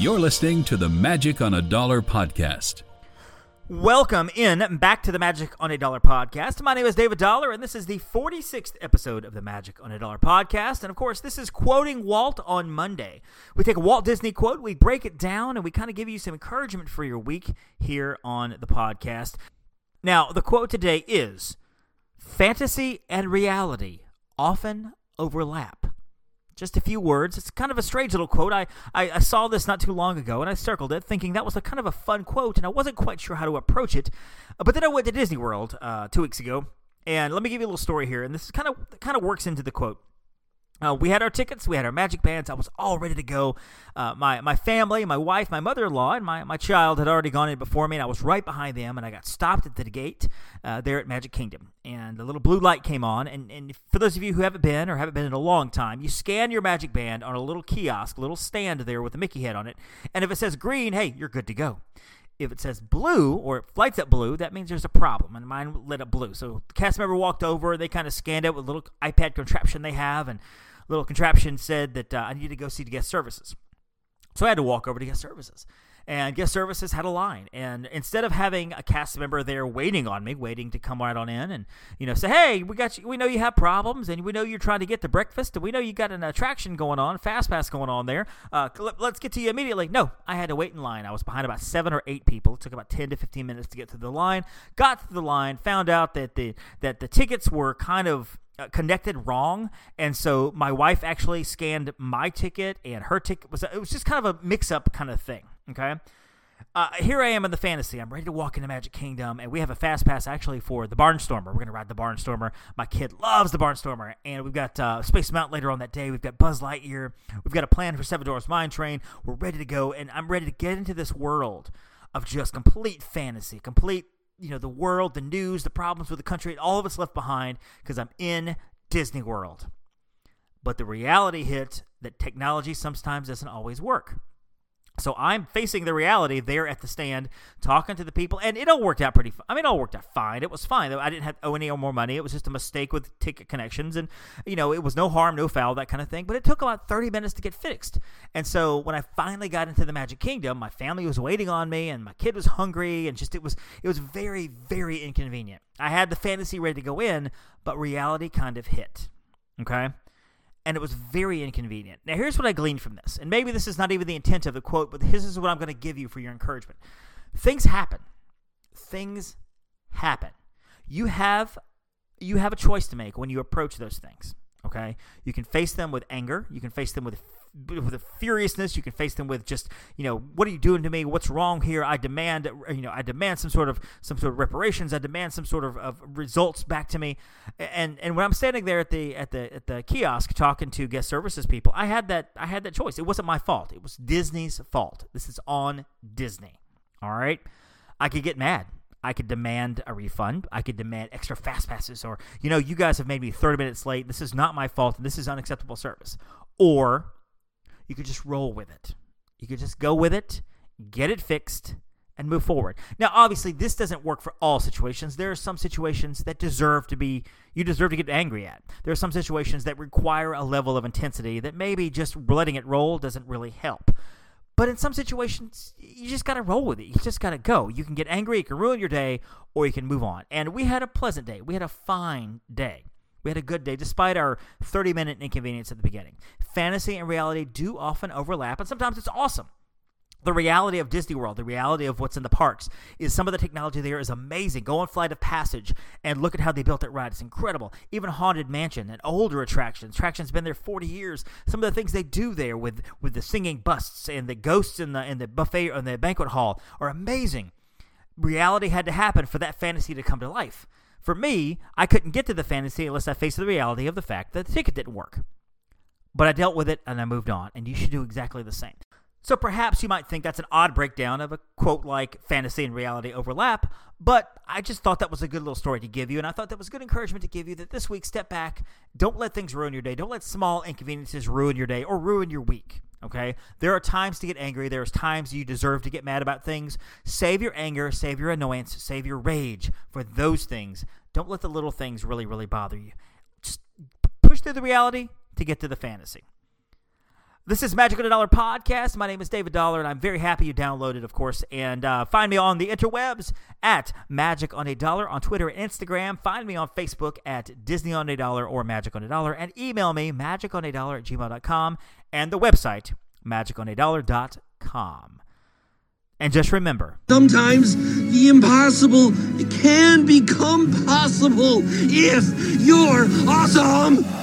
You're listening to the Magic on a Dollar podcast. Welcome in back to the Magic on a Dollar podcast. My name is David Dollar, and this is the 46th episode of the Magic on a Dollar podcast. And of course, this is quoting Walt on Monday. We take a Walt Disney quote, we break it down, and we kind of give you some encouragement for your week here on the podcast. Now, the quote today is Fantasy and reality often overlap just a few words. It's kind of a strange little quote. I, I, I, saw this not too long ago and I circled it thinking that was a kind of a fun quote and I wasn't quite sure how to approach it. Uh, but then I went to Disney World uh, two weeks ago and let me give you a little story here. And this is kind of kind of works into the quote. Uh, we had our tickets, we had our magic bands. I was all ready to go. Uh, my my family, my wife, my mother in law, and my, my child had already gone in before me, and I was right behind them. And I got stopped at the gate uh, there at Magic Kingdom, and the little blue light came on. And, and for those of you who haven't been or haven't been in a long time, you scan your magic band on a little kiosk, little stand there with a Mickey head on it, and if it says green, hey, you're good to go if it says blue or it lights up blue, that means there's a problem. And mine lit up blue. So the cast member walked over. They kind of scanned it with a little iPad contraption they have, and little contraption said that uh, I needed to go see the guest services. So I had to walk over to guest services. And guest services had a line. And instead of having a cast member there waiting on me, waiting to come right on in and, you know, say, hey, we got you, we know you have problems and we know you're trying to get to breakfast and we know you got an attraction going on, fast pass going on there. Uh, let's get to you immediately. No, I had to wait in line. I was behind about seven or eight people. It took about 10 to 15 minutes to get to the line. Got to the line, found out that the, that the tickets were kind of connected wrong, and so my wife actually scanned my ticket and her ticket was it was just kind of a mix up kind of thing. Okay. Uh, here I am in the fantasy. I'm ready to walk into Magic Kingdom, and we have a fast pass actually for the Barnstormer. We're to ride the Barnstormer. My kid loves the Barnstormer, and we've got uh, Space Mountain later on that day. We've got Buzz Lightyear. We've got a plan for Seven Dwarfs Mine Train. We're ready to go, and I'm ready to get into this world of just complete fantasy, complete you know the world, the news, the problems with the country, all of it's left behind because I'm in Disney World. But the reality hit that technology sometimes doesn't always work. So I'm facing the reality there at the stand, talking to the people, and it all worked out pretty. I mean, it all worked out fine. It was fine. I didn't have owe any more money. It was just a mistake with ticket connections, and you know, it was no harm, no foul, that kind of thing. But it took about 30 minutes to get fixed. And so when I finally got into the Magic Kingdom, my family was waiting on me, and my kid was hungry, and just it was it was very very inconvenient. I had the fantasy ready to go in, but reality kind of hit. Okay and it was very inconvenient. Now, here's what I gleaned from this, and maybe this is not even the intent of the quote, but this is what I'm going to give you for your encouragement. Things happen. Things happen. You have you have a choice to make when you approach those things. Okay, you can face them with anger. You can face them with with a furiousness. You can face them with just, you know, what are you doing to me? What's wrong here? I demand, you know, I demand some sort of some sort of reparations. I demand some sort of, of results back to me. And and when I'm standing there at the at the at the kiosk talking to guest services people, I had that I had that choice. It wasn't my fault. It was Disney's fault. This is on Disney. All right, I could get mad. I could demand a refund. I could demand extra fast passes, or you know, you guys have made me 30 minutes late. This is not my fault. This is unacceptable service. Or you could just roll with it. You could just go with it, get it fixed, and move forward. Now, obviously, this doesn't work for all situations. There are some situations that deserve to be, you deserve to get angry at. There are some situations that require a level of intensity that maybe just letting it roll doesn't really help. But in some situations, you just got to roll with it. You just got to go. You can get angry, it can ruin your day, or you can move on. And we had a pleasant day. We had a fine day. We had a good day despite our 30 minute inconvenience at the beginning. Fantasy and reality do often overlap, and sometimes it's awesome. The reality of Disney World, the reality of what's in the parks, is some of the technology there is amazing. Go on Flight of Passage and look at how they built that ride. It's incredible. Even Haunted Mansion and older attractions. Attractions been there 40 years. Some of the things they do there with, with the singing busts and the ghosts in the in the buffet or the banquet hall are amazing. Reality had to happen for that fantasy to come to life. For me, I couldn't get to the fantasy unless I faced the reality of the fact that the ticket didn't work. But I dealt with it and I moved on, and you should do exactly the same. So perhaps you might think that's an odd breakdown of a quote like fantasy and reality overlap, but I just thought that was a good little story to give you, and I thought that was good encouragement to give you that this week, step back, don't let things ruin your day, don't let small inconveniences ruin your day or ruin your week. Okay? There are times to get angry. There's times you deserve to get mad about things. Save your anger, save your annoyance, save your rage for those things. Don't let the little things really, really bother you. Just push through the reality to get to the fantasy. This is Magic on a Dollar podcast. My name is David Dollar, and I'm very happy you downloaded, of course. And uh, find me on the interwebs at Magic on a Dollar on Twitter and Instagram. Find me on Facebook at Disney on a Dollar or Magic on a Dollar, and email me Magic on a Dollar at gmail.com and the website magic on a magiconadollar.com. And just remember sometimes the impossible can become possible if you're awesome.